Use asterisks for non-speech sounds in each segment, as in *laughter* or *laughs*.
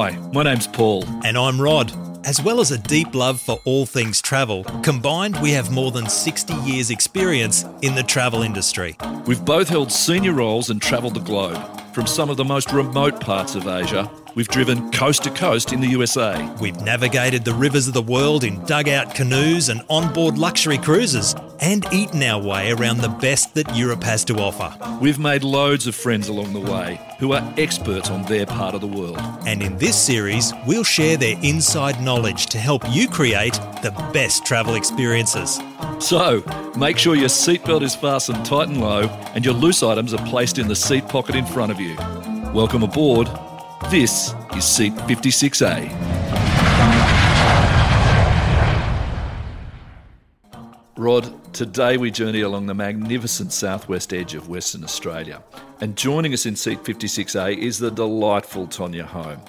Hi, my name's Paul. And I'm Rod. As well as a deep love for all things travel, combined we have more than 60 years' experience in the travel industry. We've both held senior roles and travelled the globe. From some of the most remote parts of Asia, we've driven coast to coast in the USA. We've navigated the rivers of the world in dugout canoes and onboard luxury cruises, and eaten our way around the best that Europe has to offer. We've made loads of friends along the way who are experts on their part of the world. And in this series, we'll share their inside knowledge to help you create the best travel experiences. So, make sure your seatbelt is fastened tight and low and your loose items are placed in the seat pocket in front of you. Welcome aboard. This is Seat 56A. Rod, today we journey along the magnificent southwest edge of Western Australia. And joining us in seat 56A is the delightful Tonya Home.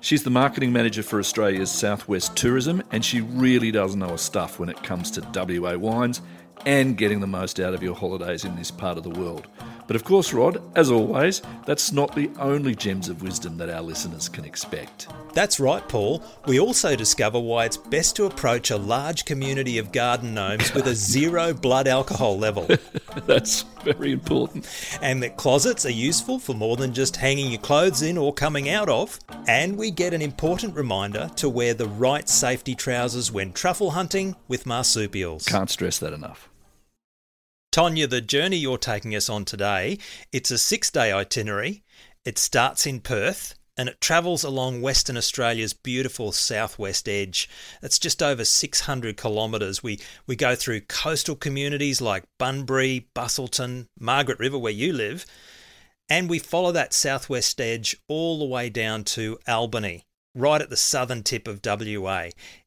She's the marketing manager for Australia's Southwest Tourism, and she really does know her stuff when it comes to WA wines and getting the most out of your holidays in this part of the world. But of course, Rod, as always, that's not the only gems of wisdom that our listeners can expect. That's right, Paul. We also discover why it's best to approach a large community of garden gnomes with a *laughs* zero blood alcohol level. *laughs* that's very important. And that closets are useful for more than just hanging your clothes in or coming out of. And we get an important reminder to wear the right safety trousers when truffle hunting with marsupials. Can't stress that enough. Tonya, the journey you're taking us on today, it's a six-day itinerary. It starts in Perth and it travels along Western Australia's beautiful southwest edge. It's just over 600 kilometres. We, we go through coastal communities like Bunbury, Busselton, Margaret River, where you live, and we follow that southwest edge all the way down to Albany, right at the southern tip of WA.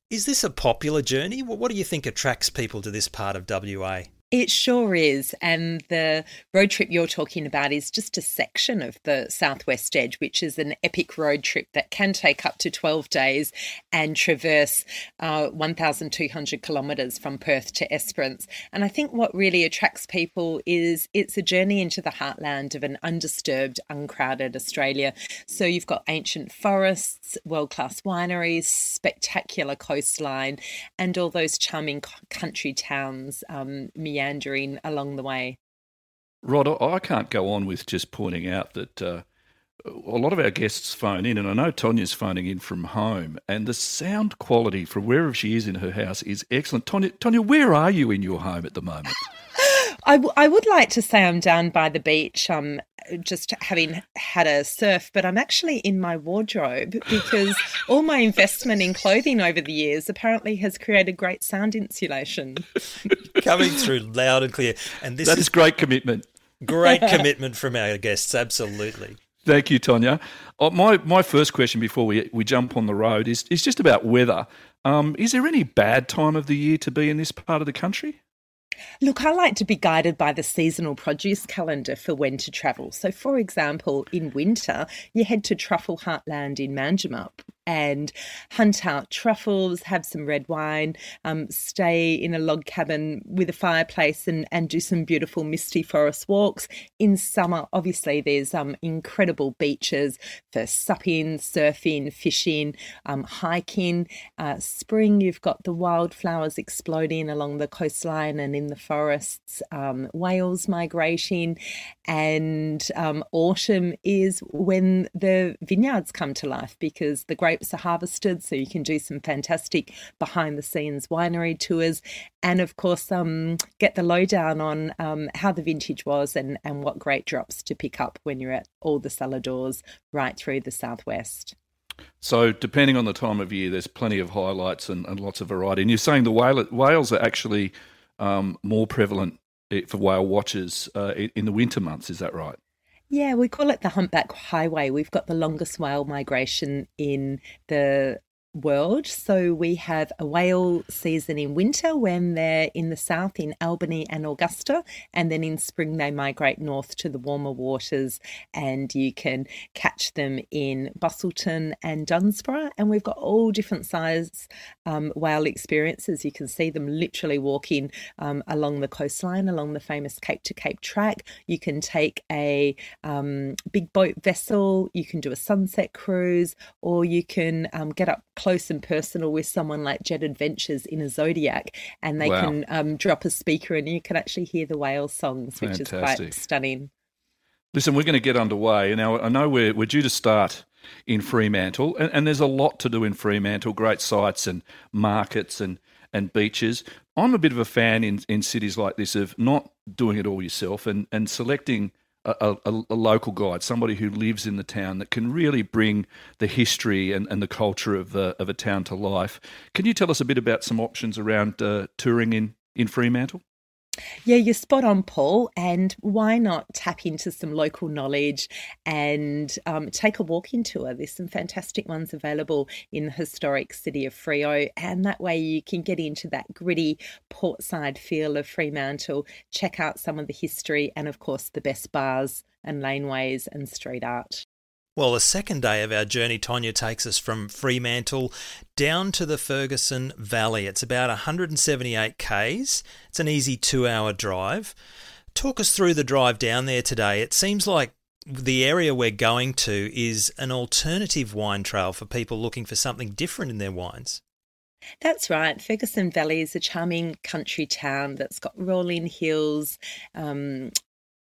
Is this a popular journey? What do you think attracts people to this part of WA? It sure is. And the road trip you're talking about is just a section of the Southwest Edge, which is an epic road trip that can take up to 12 days and traverse uh, 1,200 kilometres from Perth to Esperance. And I think what really attracts people is it's a journey into the heartland of an undisturbed, uncrowded Australia. So you've got ancient forests, world class wineries, spectacular coastline, and all those charming country towns. Um, along the way. Rod, I can't go on with just pointing out that uh, a lot of our guests phone in, and I know Tonya's phoning in from home, and the sound quality from wherever she is in her house is excellent. Tonya, Tonya where are you in your home at the moment? I, w- I would like to say I'm down by the beach, um, just having had a surf, but I'm actually in my wardrobe *laughs* because all my investment in clothing over the years apparently has created great sound insulation. *laughs* Coming through loud and clear. And this that is, is great commitment. Great *laughs* commitment from our guests, absolutely. Thank you, Tonya. Uh, my my first question before we we jump on the road is is just about weather. Um, is there any bad time of the year to be in this part of the country? Look, I like to be guided by the seasonal produce calendar for when to travel. So, for example, in winter, you head to Truffle Heartland in Manjimup and hunt out truffles, have some red wine, um, stay in a log cabin with a fireplace, and, and do some beautiful misty forest walks. In summer, obviously, there's um, incredible beaches for supping, surfing, fishing, um, hiking. Uh, spring, you've got the wildflowers exploding along the coastline and in the forests, um, whales migrating, and um, autumn is when the vineyards come to life because the great grapes are harvested. So you can do some fantastic behind the scenes winery tours. And of course, um, get the lowdown on um, how the vintage was and, and what great drops to pick up when you're at all the cellar doors right through the southwest. So, depending on the time of year, there's plenty of highlights and, and lots of variety. And you're saying the whale, whales are actually um, more prevalent eh, for whale watchers uh, in the winter months, is that right? Yeah, we call it the humpback highway. We've got the longest whale migration in the world. So we have a whale season in winter when they're in the south in Albany and Augusta, and then in spring they migrate north to the warmer waters, and you can catch them in Busselton and Dunsborough. And we've got all different size um, whale experiences. You can see them literally walking um, along the coastline, along the famous Cape to Cape track. You can take a um, big boat vessel. You can do a sunset cruise, or you can um, get up close and personal with someone like Jet Adventures in a Zodiac, and they wow. can um, drop a speaker and you can actually hear the whale songs, which Fantastic. is quite stunning. Listen, we're going to get underway. Now, I know we're, we're due to start in Fremantle, and, and there's a lot to do in Fremantle great sites and markets and, and beaches. I'm a bit of a fan in, in cities like this of not doing it all yourself and, and selecting a, a, a, local guide, somebody who lives in the town that can really bring the history and, and the culture of, uh, of a town to life. Can you tell us a bit about some options around uh, touring in, in Fremantle? Yeah, you're spot on, Paul. And why not tap into some local knowledge and um, take a walking tour? There's some fantastic ones available in the historic city of Freo, and that way you can get into that gritty portside feel of Fremantle, check out some of the history, and of course, the best bars and laneways and street art. Well, the second day of our journey, Tonya takes us from Fremantle down to the Ferguson Valley. It's about 178 k's. It's an easy two hour drive. Talk us through the drive down there today. It seems like the area we're going to is an alternative wine trail for people looking for something different in their wines. That's right. Ferguson Valley is a charming country town that's got rolling hills, um,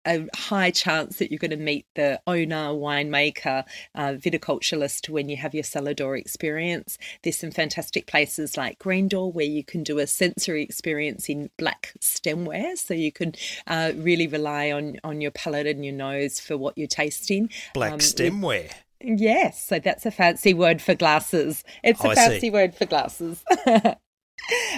a high chance that you're going to meet the owner, winemaker, uh, viticulturalist when you have your cellar door experience. There's some fantastic places like Green Door where you can do a sensory experience in black stemware, so you can uh, really rely on on your palate and your nose for what you're tasting. Black um, stemware. Yes, so that's a fancy word for glasses. It's a oh, fancy word for glasses. *laughs*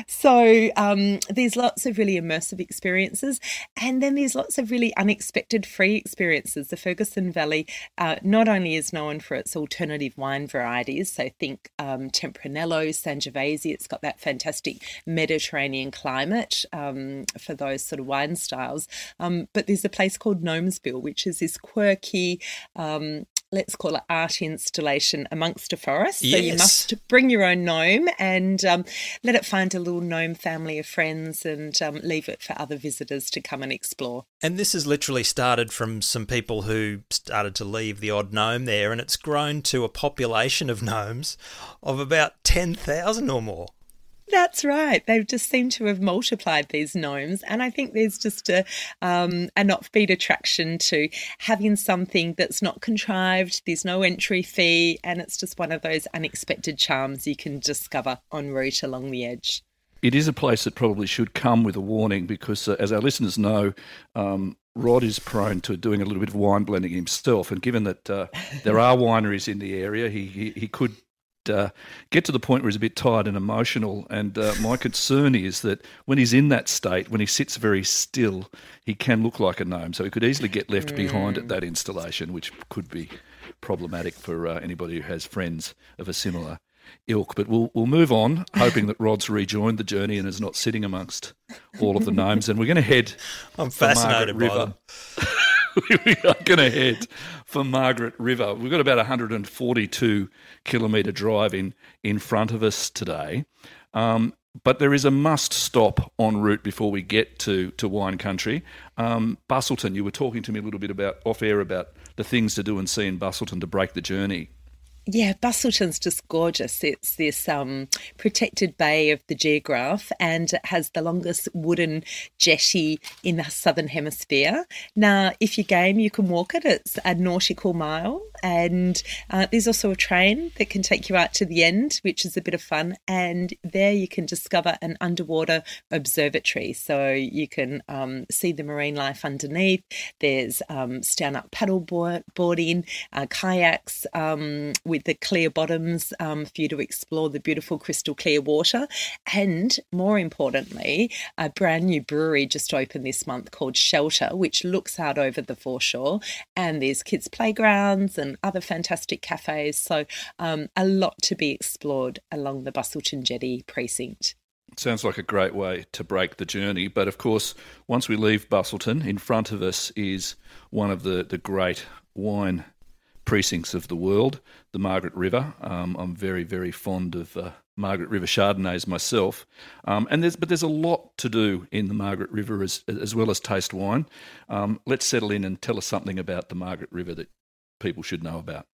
so um, there's lots of really immersive experiences, and then there's lots of really unexpected free experiences. The Ferguson Valley uh, not only is known for its alternative wine varieties, so think um, Tempranillo, Sangiovese. It's got that fantastic Mediterranean climate um, for those sort of wine styles. Um, but there's a place called Gnomesville, which is this quirky um, let's call it art installation amongst a forest. Yes. So you must bring your own gnome and um, let it find a little gnome family of friends and um, leave it for other visitors to come and explore. And this has literally started from some people who started to leave the odd gnome there, and it's grown to a population of gnomes of about 10,000 or more. That's right. They've just seemed to have multiplied these gnomes, and I think there's just a um, an offbeat attraction to having something that's not contrived. There's no entry fee, and it's just one of those unexpected charms you can discover en route along the edge. It is a place that probably should come with a warning because, uh, as our listeners know, um, Rod is prone to doing a little bit of wine blending himself, and given that uh, there are wineries in the area, he, he, he could uh, get to the point where he's a bit tired and emotional. And uh, my concern is that when he's in that state, when he sits very still, he can look like a gnome. So he could easily get left mm. behind at that installation, which could be problematic for uh, anybody who has friends of a similar ilk. But we'll we'll move on, *laughs* hoping that Rod's rejoined the journey and is not sitting amongst all of the gnomes. And we're going to head. I'm fascinated by them. *laughs* we are going to head for Margaret River. We've got about 142 kilometre drive in, in front of us today. Um, but there is a must stop en route before we get to, to wine country. Um, Busselton, you were talking to me a little bit about off air about the things to do and see in Busselton to break the journey. Yeah, Busselton's just gorgeous. It's this um, protected bay of the Geographe and it has the longest wooden jetty in the southern hemisphere. Now, if you're game, you can walk it. It's a nautical mile, and uh, there's also a train that can take you out to the end, which is a bit of fun. And there you can discover an underwater observatory, so you can um, see the marine life underneath. There's um, stand up paddle boarding, uh, kayaks with with the clear bottoms um, for you to explore the beautiful crystal clear water. And more importantly, a brand new brewery just opened this month called Shelter, which looks out over the foreshore. And there's kids' playgrounds and other fantastic cafes. So um, a lot to be explored along the Busselton Jetty precinct. Sounds like a great way to break the journey. But of course, once we leave Busselton, in front of us is one of the, the great wine precincts of the world, the Margaret River. Um, I'm very, very fond of uh, Margaret River Chardonnays myself, um, and there's but there's a lot to do in the Margaret River as as well as taste wine. Um, let's settle in and tell us something about the Margaret River that people should know about.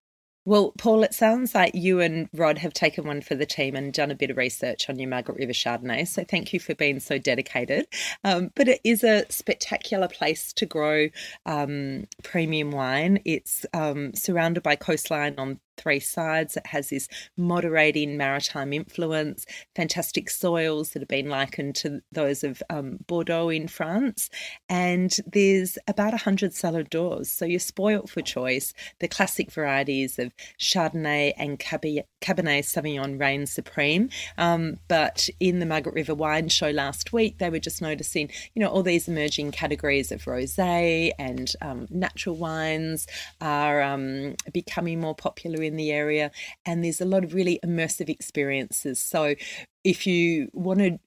Well, Paul, it sounds like you and Rod have taken one for the team and done a bit of research on your Margaret River Chardonnay. So thank you for being so dedicated. Um, but it is a spectacular place to grow um, premium wine. It's um, surrounded by coastline on three sides. It has this moderating maritime influence, fantastic soils that have been likened to those of um, Bordeaux in France. And there's about 100 cellar doors. So you're spoilt for choice. The classic varieties of Chardonnay and Cabernet Sauvignon reign supreme. Um, but in the Margaret River Wine Show last week, they were just noticing, you know, all these emerging categories of rosé and um, natural wines are um, becoming more popular in the area, and there's a lot of really immersive experiences. So if you want to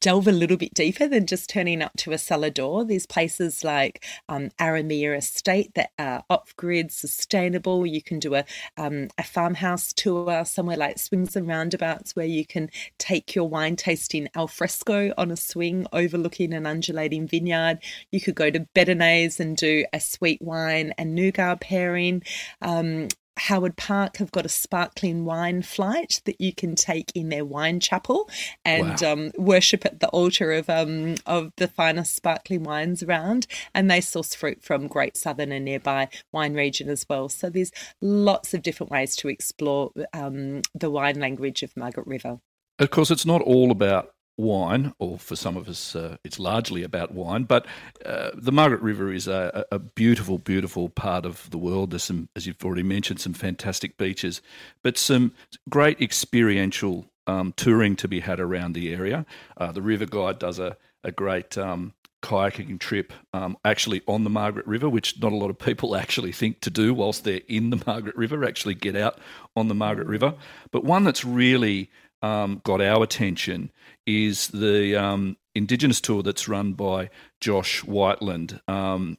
delve a little bit deeper than just turning up to a cellar door. There's places like um, Aramea Estate that are off grid, sustainable. You can do a, um, a farmhouse tour somewhere like Swings and Roundabouts where you can take your wine tasting al fresco on a swing overlooking an undulating vineyard. You could go to Bettenay's and do a sweet wine and nougat pairing. Um, Howard Park have got a sparkling wine flight that you can take in their wine chapel and wow. um, worship at the altar of um, of the finest sparkling wines around. And they source fruit from Great Southern and nearby wine region as well. So there's lots of different ways to explore um, the wine language of Margaret River. Of course, it's not all about wine, or for some of us, uh, it's largely about wine. But uh, the Margaret River is a, a, beautiful, beautiful part of the world. There's some, as you've already mentioned, some fantastic beaches, but some great experiential um, touring to be had around the area. Uh, the River Guide does a, a great um, kayaking trip um, actually on the Margaret River, which not a lot of people *laughs* actually think to do whilst they're in the Margaret River, actually get out on the Margaret River. But one that's really um, got our attention is the um, Indigenous tour that's run by Josh Whiteland. Um,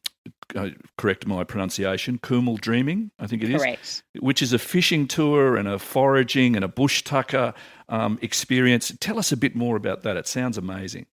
uh, correct my pronunciation, Koomal Dreaming, I think it is. Correct. Which is a fishing tour and a foraging and a bush tucker um, experience. Tell us a bit more about that. It sounds amazing.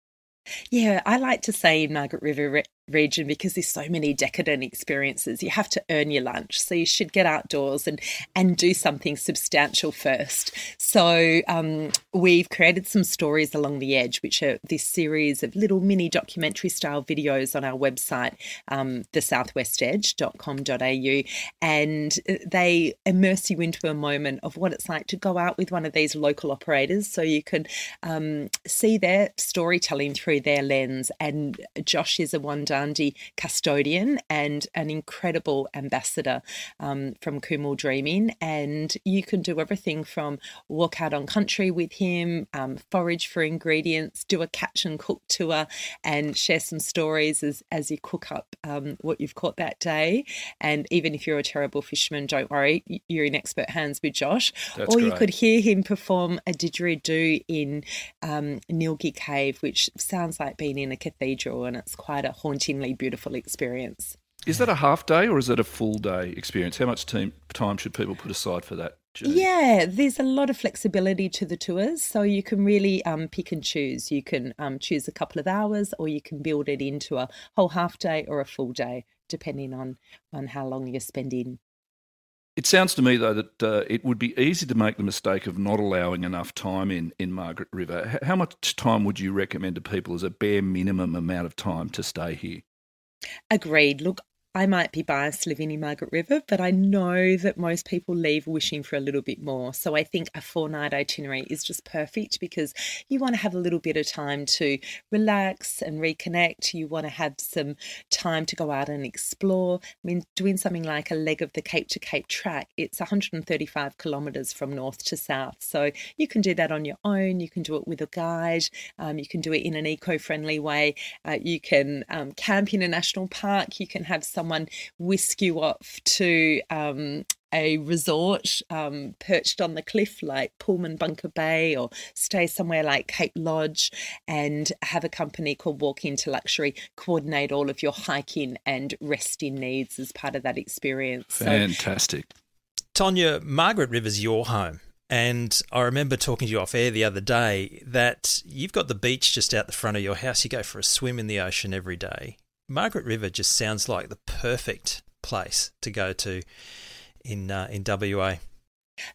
Yeah, I like to say Margaret River region because there's so many decadent experiences. You have to earn your lunch so you should get outdoors and and do something substantial first. So um, we've created some stories along the edge which are this series of little mini documentary style videos on our website um, thesouthwestedge.com.au and they immerse you into a moment of what it's like to go out with one of these local operators. So you can um, see their storytelling through their lens and josh is a one Dundee custodian and an incredible ambassador um, from Koomal Dreaming. And you can do everything from walk out on country with him, um, forage for ingredients, do a catch and cook tour, and share some stories as, as you cook up um, what you've caught that day. And even if you're a terrible fisherman, don't worry, you're in expert hands with Josh. That's or great. you could hear him perform a didgeridoo in um, Ngilgi Cave, which sounds like being in a cathedral, and it's quite a haunting beautiful experience. Is that a half day or is it a full day experience? How much team, time should people put aside for that? Journey? Yeah, there's a lot of flexibility to the tours, so you can really um, pick and choose. You can um, choose a couple of hours, or you can build it into a whole half day or a full day, depending on on how long you're spending. It sounds to me, though, that uh, it would be easy to make the mistake of not allowing enough time in, in Margaret River. How much time would you recommend to people as a bare minimum amount of time to stay here? Agreed. Look, I might be biased living in Margaret River, but I know that most people leave wishing for a little bit more. So I think a four night itinerary is just perfect because you want to have a little bit of time to relax and reconnect. You want to have some time to go out and explore. I mean, doing something like a leg of the Cape to Cape track, it's 135 kilometres from north to south. So you can do that on your own. You can do it with a guide. Um, you can do it in an eco friendly way. Uh, you can um, camp in a national park. You can have some someone whisk you off to um, a resort um, perched on the cliff like Pullman Bunker Bay or stay somewhere like Cape Lodge and have a company called Walk Into Luxury coordinate all of your hiking and resting needs as part of that experience. Fantastic. So, Tonya, Margaret River's your home. And I remember talking to you off air the other day that you've got the beach just out the front of your house. You go for a swim in the ocean every day. Margaret River just sounds like the perfect place to go to in uh, in WA.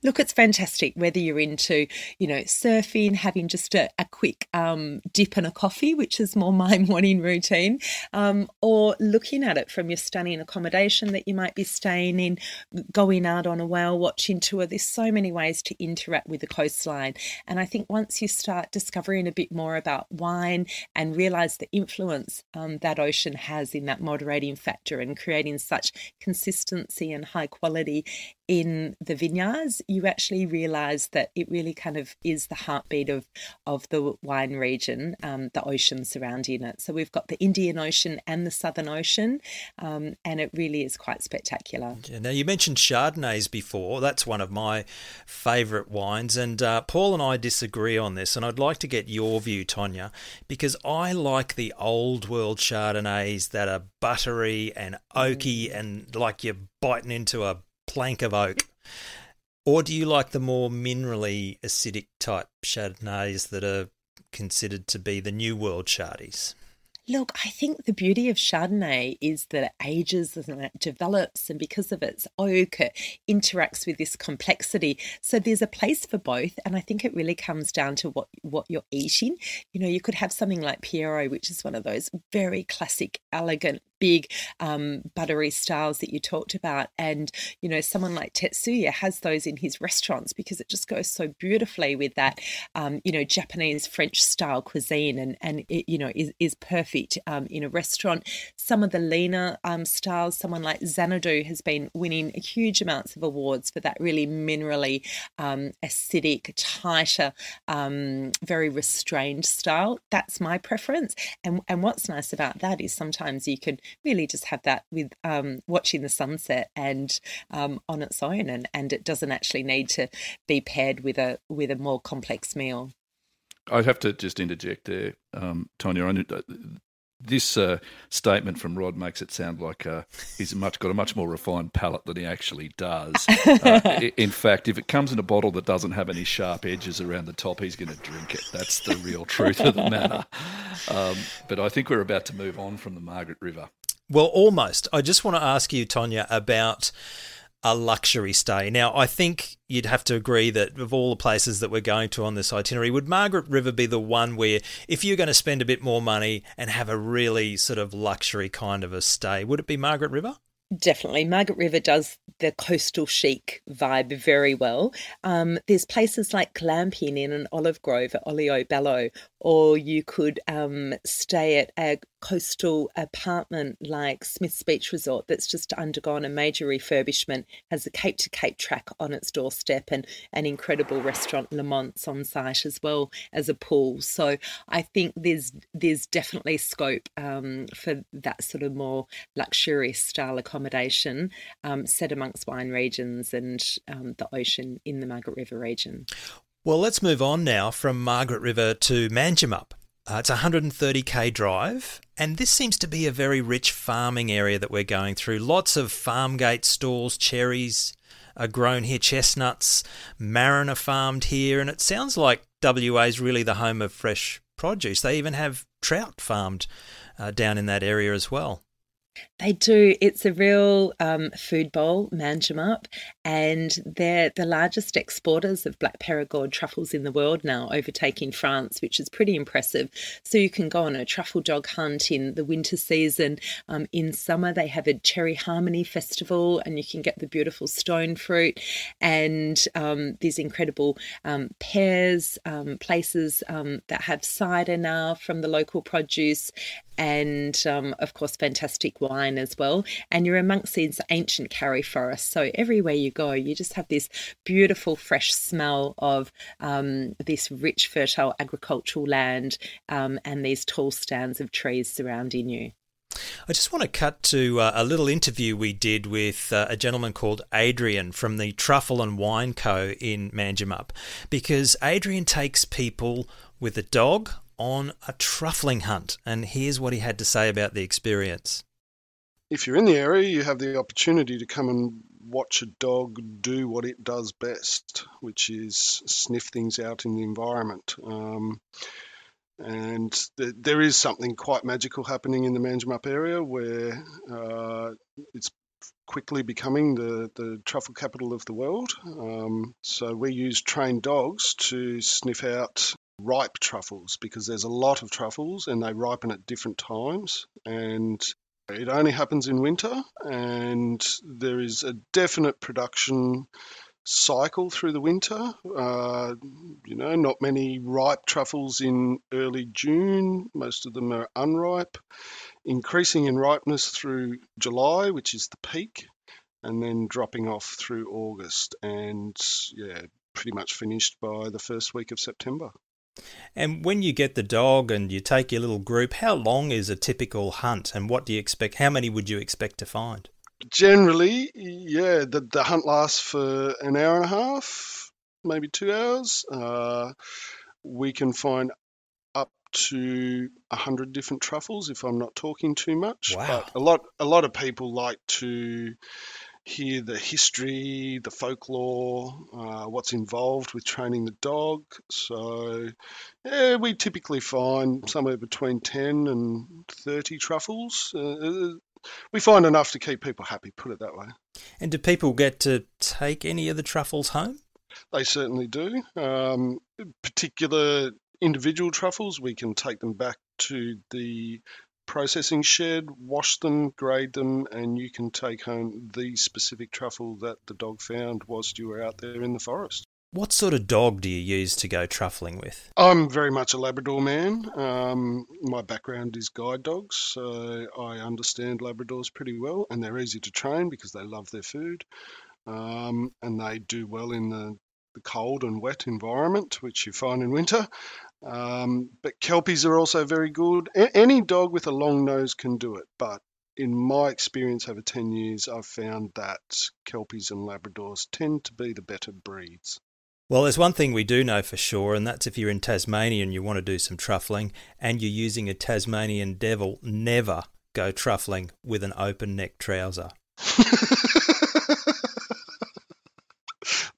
Look, it's fantastic whether you're into, you know, surfing, having just a, a quick um, dip and a coffee, which is more *laughs* my morning routine, um, or looking at it from your stunning accommodation that you might be staying in, going out on a whale watching tour. There's so many ways to interact with the coastline. And I think once you start discovering a bit more about wine and realize the influence um, that ocean has in that moderating factor and creating such consistency and high quality in the vineyards, you actually realize that it really kind of is the heartbeat of, of the wine region, um, the ocean surrounding it. So we've got the Indian Ocean and the Southern Ocean, um, and it really is quite spectacular. Yeah, now, you mentioned Chardonnays before. That's one of my favourite wines, and uh, Paul and I disagree on this, and I'd like to get your view, Tonya, because I like the old world Chardonnays that are buttery and oaky mm. and like you're biting into a plank of oak? Or do you like the more minerally acidic type Chardonnays that are considered to be the New World Chardies? Look, I think the beauty of Chardonnay is that it ages and it develops, and because of its oak, it interacts with this complexity. So there's a place for both, and I think it really comes down to what what you're eating. You know, you could have something like Pierro, which is one of those very classic, elegant big um, buttery styles that you talked about. And, you know, someone like Tetsuya has those in his restaurants because it just goes so beautifully with that, um, you know, Japanese French style cuisine and, and it, you know, is, is perfect um, in a restaurant. Some of the leaner um, styles, someone like Xanadu has been winning huge amounts of awards for that really minerally um, acidic, tighter, um, very restrained style. That's my preference. And, and what's nice about that is sometimes you can really just have that with um, watching the sunset and um, on its own, and, and it doesn't actually need to be paired with a with a more complex meal. I'd have to just interject there, um, Tonya. Uh, this uh, statement from Rod makes it sound like uh, he's much got a much more refined palate than he actually does. *laughs* Uh, in fact, if it comes in a bottle that doesn't have any sharp edges around the top, he's going to drink it. That's the real truth of the matter. *laughs* Um, but I think we're about to move on from the Margaret River. Well, almost. I just want to ask you, Tonya, about a luxury stay. Now, I think you'd have to agree that of all the places that we're going to on this itinerary, would Margaret River be the one where if you're going to spend a bit more money and have a really sort of luxury kind of a stay, would it be Margaret River? Definitely. Margaret River does the coastal chic vibe very well. Um, there's places like glamping in an olive grove at Olio Bello, or you could um, stay at a coastal apartment like Smith's Beach Resort that's just undergone a major refurbishment, has a Cape to Cape track on its doorstep and an incredible restaurant Lamont's on site as well as a pool. So I think there's there's definitely scope um, for that sort of more luxurious style accommodation um, set amongst wine regions and um, the ocean in the Margaret River region. Well, let's move on now from Margaret River to Manjimup. Uh, it's a 130k drive, and this seems to be a very rich farming area that we're going through. Lots of farm gate stalls, cherries are grown here, chestnuts, marron are farmed here, and it sounds like WA is really the home of fresh produce. They even have trout farmed uh, down in that area as well. They do. It's a real um, food bowl, Manjimup, and they're the largest exporters of black Perigord truffles in the world now, overtaking France, which is pretty impressive. So you can go on a truffle dog hunt in the winter season. Um, in summer, they have a cherry harmony festival, and you can get the beautiful stone fruit and um, these incredible um, pears, um, places um, that have cider now from the local produce, and of course, fantastic wine as well. And you're amongst these ancient karri forests. So everywhere you go, you just have this beautiful, fresh smell of um, this rich, fertile agricultural land um, and these tall stands of trees surrounding you. I just want to cut to uh, a little interview we did with uh, a gentleman called Adrian from the Truffle and Wine Co. in Manjimup because Adrian takes people with a dog on a truffling hunt, and here's what he had to say about the experience. If you're in the area, you have the opportunity to come and watch a dog do what it does best, which is sniff things out in the environment. Um, and th- there is something quite magical happening in the Manjimup area where uh, it's quickly becoming the, the truffle capital of the world. Um, so we use trained dogs to sniff out ripe truffles because there's a lot of truffles and they ripen at different times and it only happens in winter and there is a definite production cycle through the winter. Uh, you know, not many ripe truffles in early June. Most of them are unripe. Increasing in ripeness through July, which is the peak, and then dropping off through August, and yeah, pretty much finished by the first week of September. And when you get the dog and you take your little group, how long is a typical hunt and what do you expect? How many would you expect to find? Generally, yeah, the, the hunt lasts for an hour and a half, maybe two hours. Uh, we can find up to a hundred different truffles if I'm not talking too much. Wow. But a lot, a lot of people like to hear the history, the folklore, uh, what's involved with training the dog. So, yeah, we typically find somewhere between 10 and 30 truffles. Uh, uh, we find enough to keep people happy, put it that way. And do people get to take any of the truffles home? They certainly do. Um, particular individual truffles, we can take them back to the processing shed, wash them, grade them, and you can take home the specific truffle that the dog found whilst you were out there in the forest. What sort of dog do you use to go truffling with? I'm very much a Labrador man. Um, my background is guide dogs, so I understand Labradors pretty well, and they're easy to train because they love their food. Um, and they do well in the, the cold and wet environment, which you find in winter. Um, but Kelpies are also very good. A- any dog with a long nose can do it, but in my experience over 10 years, I've found that Kelpies and Labradors tend to be the better breeds. Well, there's one thing we do know for sure, and that's if you're in Tasmania and you want to do some truffling and you're using a Tasmanian devil, never go truffling with an open neck trouser. *laughs*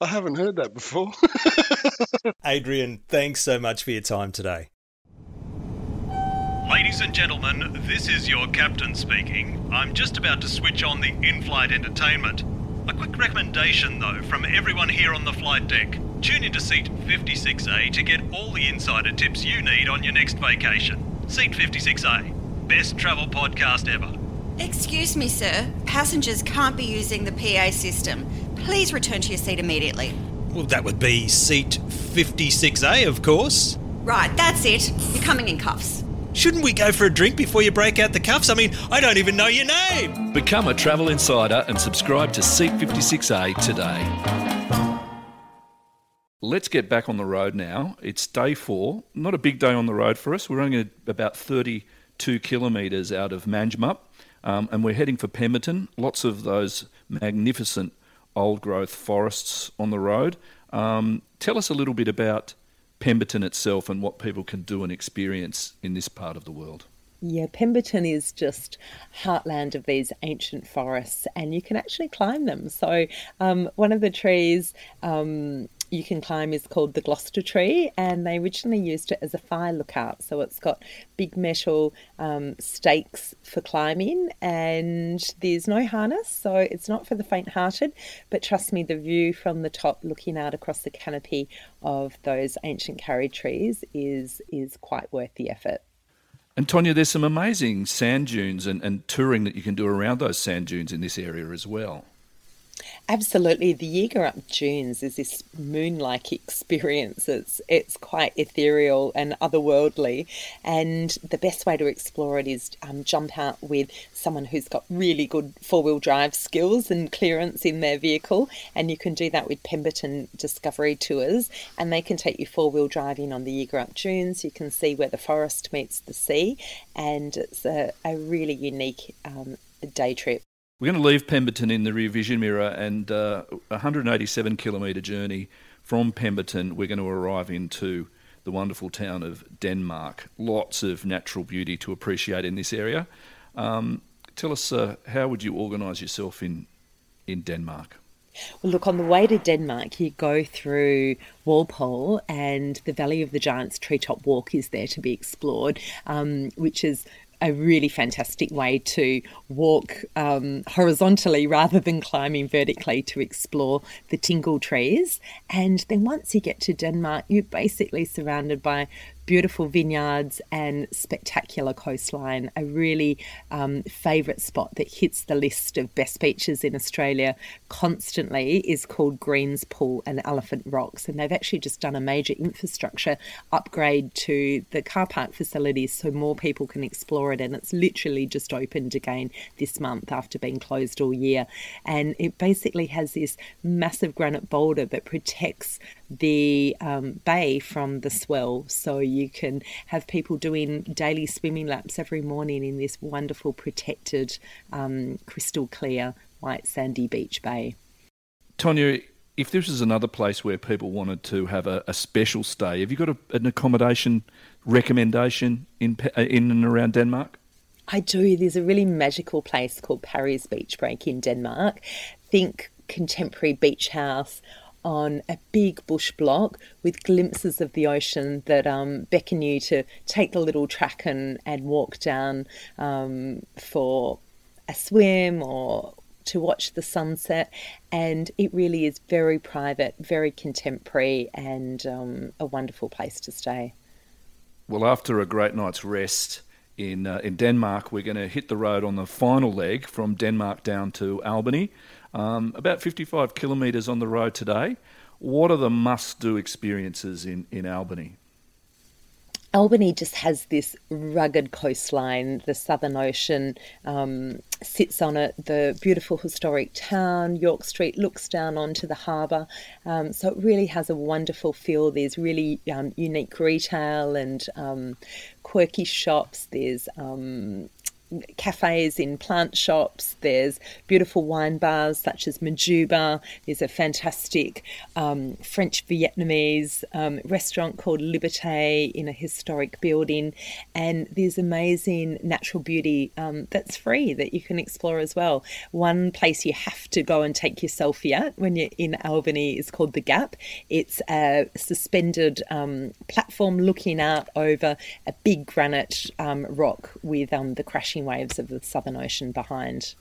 I haven't heard that before. *laughs* Adrian, thanks so much for your time today. Ladies and gentlemen, this is your captain speaking. I'm just about to switch on the in flight entertainment. A quick recommendation, though, from everyone here on the flight deck. Tune into Seat 56A to get all the insider tips you need on your next vacation. Seat 56A, best travel podcast ever. Excuse me, sir. Passengers can't be using the PA system. Please return to your seat immediately. Well, that would be seat 56A, of course. Right, that's it. You're coming in cuffs. Shouldn't we go for a drink before you break out the cuffs? I mean, I don't even know your name. Become a travel insider and subscribe to Seat 56A today. Let's get back on the road now. It's day four. Not a big day on the road for us. We're only about 32 kilometres out of Manjimup, um, and we're heading for Pemberton. Lots of those magnificent old growth forests on the road. Um, tell us a little bit about Pemberton itself and what people can do and experience in this part of the world. Yeah, Pemberton is just heartland of these ancient forests, and you can actually climb them. So, um, one of the trees um, you can climb is called the Gloucester Tree, and they originally used it as a fire lookout. So it's got big metal um, stakes for climbing, and there's no harness, so it's not for the faint-hearted. But trust me, the view from the top, looking out across the canopy of those ancient karri trees, is is quite worth the effort. And Tonya, there's some amazing sand dunes and, and touring that you can do around those sand dunes in this area as well. Absolutely, the Up Dunes is this moon-like experience. It's it's quite ethereal and otherworldly, and the best way to explore it is um, jump out with someone who's got really good four-wheel drive skills and clearance in their vehicle, and you can do that with Pemberton Discovery Tours, and they can take you four-wheel driving on the Up Dunes. You can see where the forest meets the sea, and it's a, a really unique um, day trip. We're going to leave Pemberton in the rear vision mirror and uh, 187 kilometre journey from Pemberton. We're going to arrive into the wonderful town of Denmark. Lots of natural beauty to appreciate in this area. Um, tell us, uh, how would you organise yourself in in Denmark? Well, look, on the way to Denmark, you go through Walpole, and the Valley of the Giants Treetop Walk is there to be explored, um, which is a really fantastic way to walk um, horizontally rather than climbing vertically to explore the tingle trees. And then once you get to Denmark, you're basically surrounded by beautiful vineyards and spectacular coastline. A really um, favourite spot that hits the list of best beaches in Australia constantly is called Greens Pool and Elephant Rocks, and they've actually just done a major infrastructure upgrade to the car park facilities so more people can explore it. And it's literally just opened again this month after being closed all year, and it basically has this massive granite boulder that protects the um, bay from the swell. So you can have people doing daily swimming laps every morning in this wonderful, protected, um, crystal clear, white sandy beach bay. Tonya, if this is another place where people wanted to have a, a special stay, have you got a, an accommodation recommendation in in and around Denmark? I do. There's a really magical place called Parry's Beach Break in Denmark. Think contemporary beach house on a big bush block with glimpses of the ocean that um, beckon you to take the little track and, and walk down um, for a swim or to watch the sunset. And it really is very private, very contemporary, and um, a wonderful place to stay. Well, after a great night's rest, in, uh, in Denmark, we're going to hit the road on the final leg from Denmark down to Albany. Um, about 55 kilometres on the road today. What are the must do experiences in, in Albany? Albany just has this rugged coastline. The Southern Ocean um, sits on it. The beautiful historic town, York Street, looks down onto the harbour. Um, so it really has a wonderful feel. There's really um, unique retail and um, quirky shops. There's um, cafes in plant shops. There's beautiful wine bars such as Majuba. There's a fantastic um, French Vietnamese um, restaurant called Liberté in a historic building. And there's amazing natural beauty um, that's free that you can explore as well. One place you have to go and take your selfie at when you're in Albany is called The Gap. It's a suspended um, platform looking out over a big granite um, rock with um, the crashing waves of the Southern Ocean behind.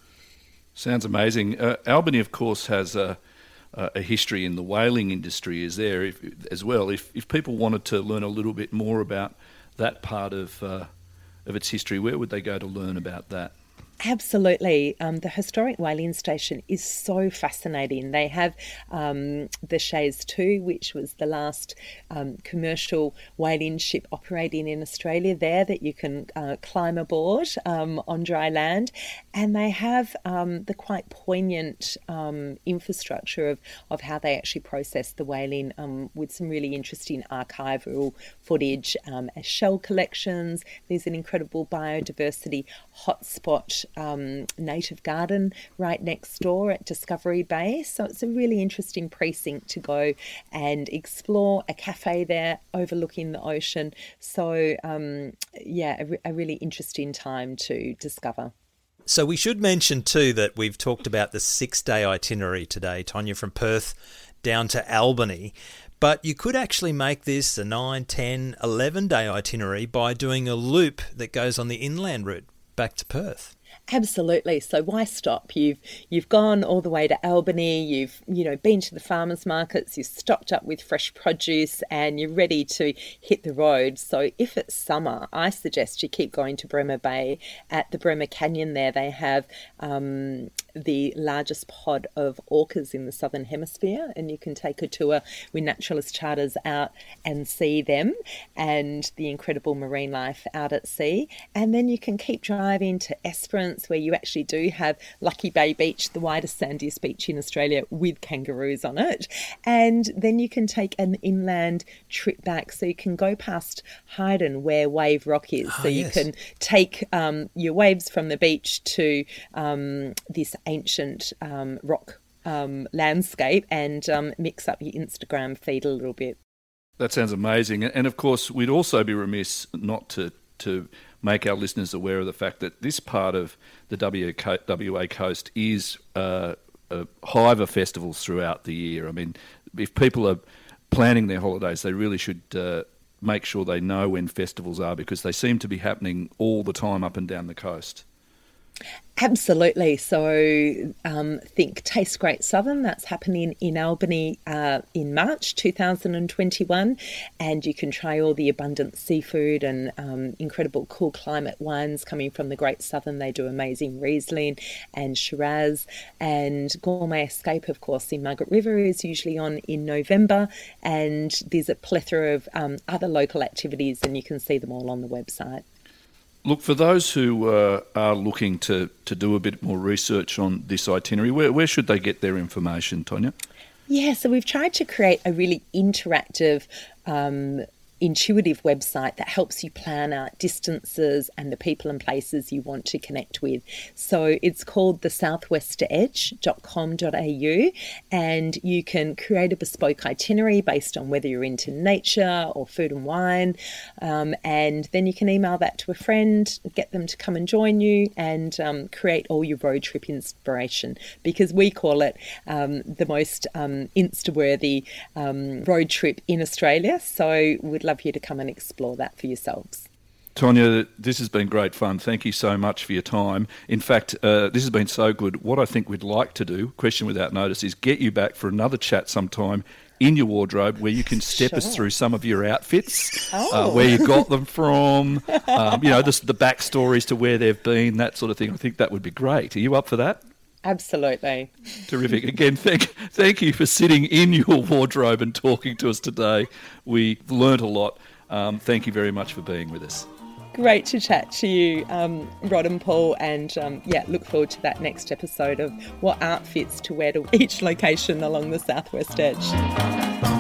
Sounds amazing. Uh, Albany, of course, has a, a history in the whaling industry, is there if, as well. If, if people wanted to learn a little bit more about that part of, uh, of its history, where would they go to learn about that? Absolutely. Um, the historic whaling station is so fascinating. They have um, the Cheynes 2, which was the last um, commercial whaling ship operating in Australia, there that you can uh, climb aboard um, on dry land. And they have um, the quite poignant um, infrastructure of, of how they actually process the whaling with some really interesting archival footage as shell collections. There's an incredible biodiversity hotspot um, native garden right next door at Discovery Bay. So it's a really interesting precinct to go and explore. A cafe there overlooking the ocean. So, um, yeah, a, a really interesting time to discover. So we should mention too that we've talked about the six day itinerary today, Tonya, from Perth down to Albany. But you could actually make this a 9, 10, 11 day itinerary by doing a loop that goes on the inland route back to Perth. Absolutely. So why stop? You've you've gone all the way to Albany. You've you know been to the farmers markets. You've stocked up with fresh produce, and you're ready to hit the road. So if it's summer, I suggest you keep going to Bremer Bay. At the Bremer Canyon, there they have um, the largest pod of orcas in the southern hemisphere, and you can take a tour with Naturaliste Charters out and see them and the incredible marine life out at sea. And then you can keep driving to Esperance, where you actually do have Lucky Bay Beach, the widest, sandiest beach in Australia with kangaroos on it. And then you can take an inland trip back, so you can go past Hyden, where Wave Rock is. Oh, so you yes. can take um, your waves from the beach to um, this ancient um, rock um, landscape and um, mix up your Instagram feed a little bit. That sounds amazing. And of course, we'd also be remiss not to, to make our listeners aware of the fact that this part of the WA coast is uh, a hive of festivals throughout the year. I mean, if people are planning their holidays, they really should uh, make sure they know when festivals are because they seem to be happening all the time up and down the coast. Absolutely. So um, think Taste Great Southern. That's happening in Albany uh, in March 2021. And you can try all the abundant seafood and um, incredible cool climate wines coming from the Great Southern. They do amazing Riesling and Shiraz. And Gourmet Escape, of course, in Margaret River is usually on in November. And there's a plethora of um, other local activities, and you can see them all on the website. Look, for those who uh, are looking to, to do a bit more research on this itinerary, where, where should they get their information, Tonya? Yeah, so we've tried to create a really interactive, um, intuitive website that helps you plan out distances and the people and places you want to connect with. So it's called the southwestedge.com.au and you can create a bespoke itinerary based on whether you're into nature or food and wine. Um, and then you can email that to a friend, get them to come and join you, and um, create all your road trip inspiration because we call it um, the most um, Insta worthy um, road trip in Australia. So we'd love you to come and explore that for yourselves. Tonya, this has been great fun. Thank you so much for your time. In fact, uh, this has been so good. What I think we'd like to do, question without notice, is get you back for another chat sometime in your wardrobe where you can step us through some of your outfits, uh, Oh. where you *laughs* got them from, um, you know, the, the backstories to where they've been, that sort of thing. I think that would be great. Are you up for that? Absolutely. Terrific. Again, thank thank you for sitting in your wardrobe and talking to us today. We learnt a lot. Um, thank you very much for being with us. Great to chat to you, um, Rod and Paul, and um, yeah, look forward to that next episode of what outfits to wear to each location along the southwest edge.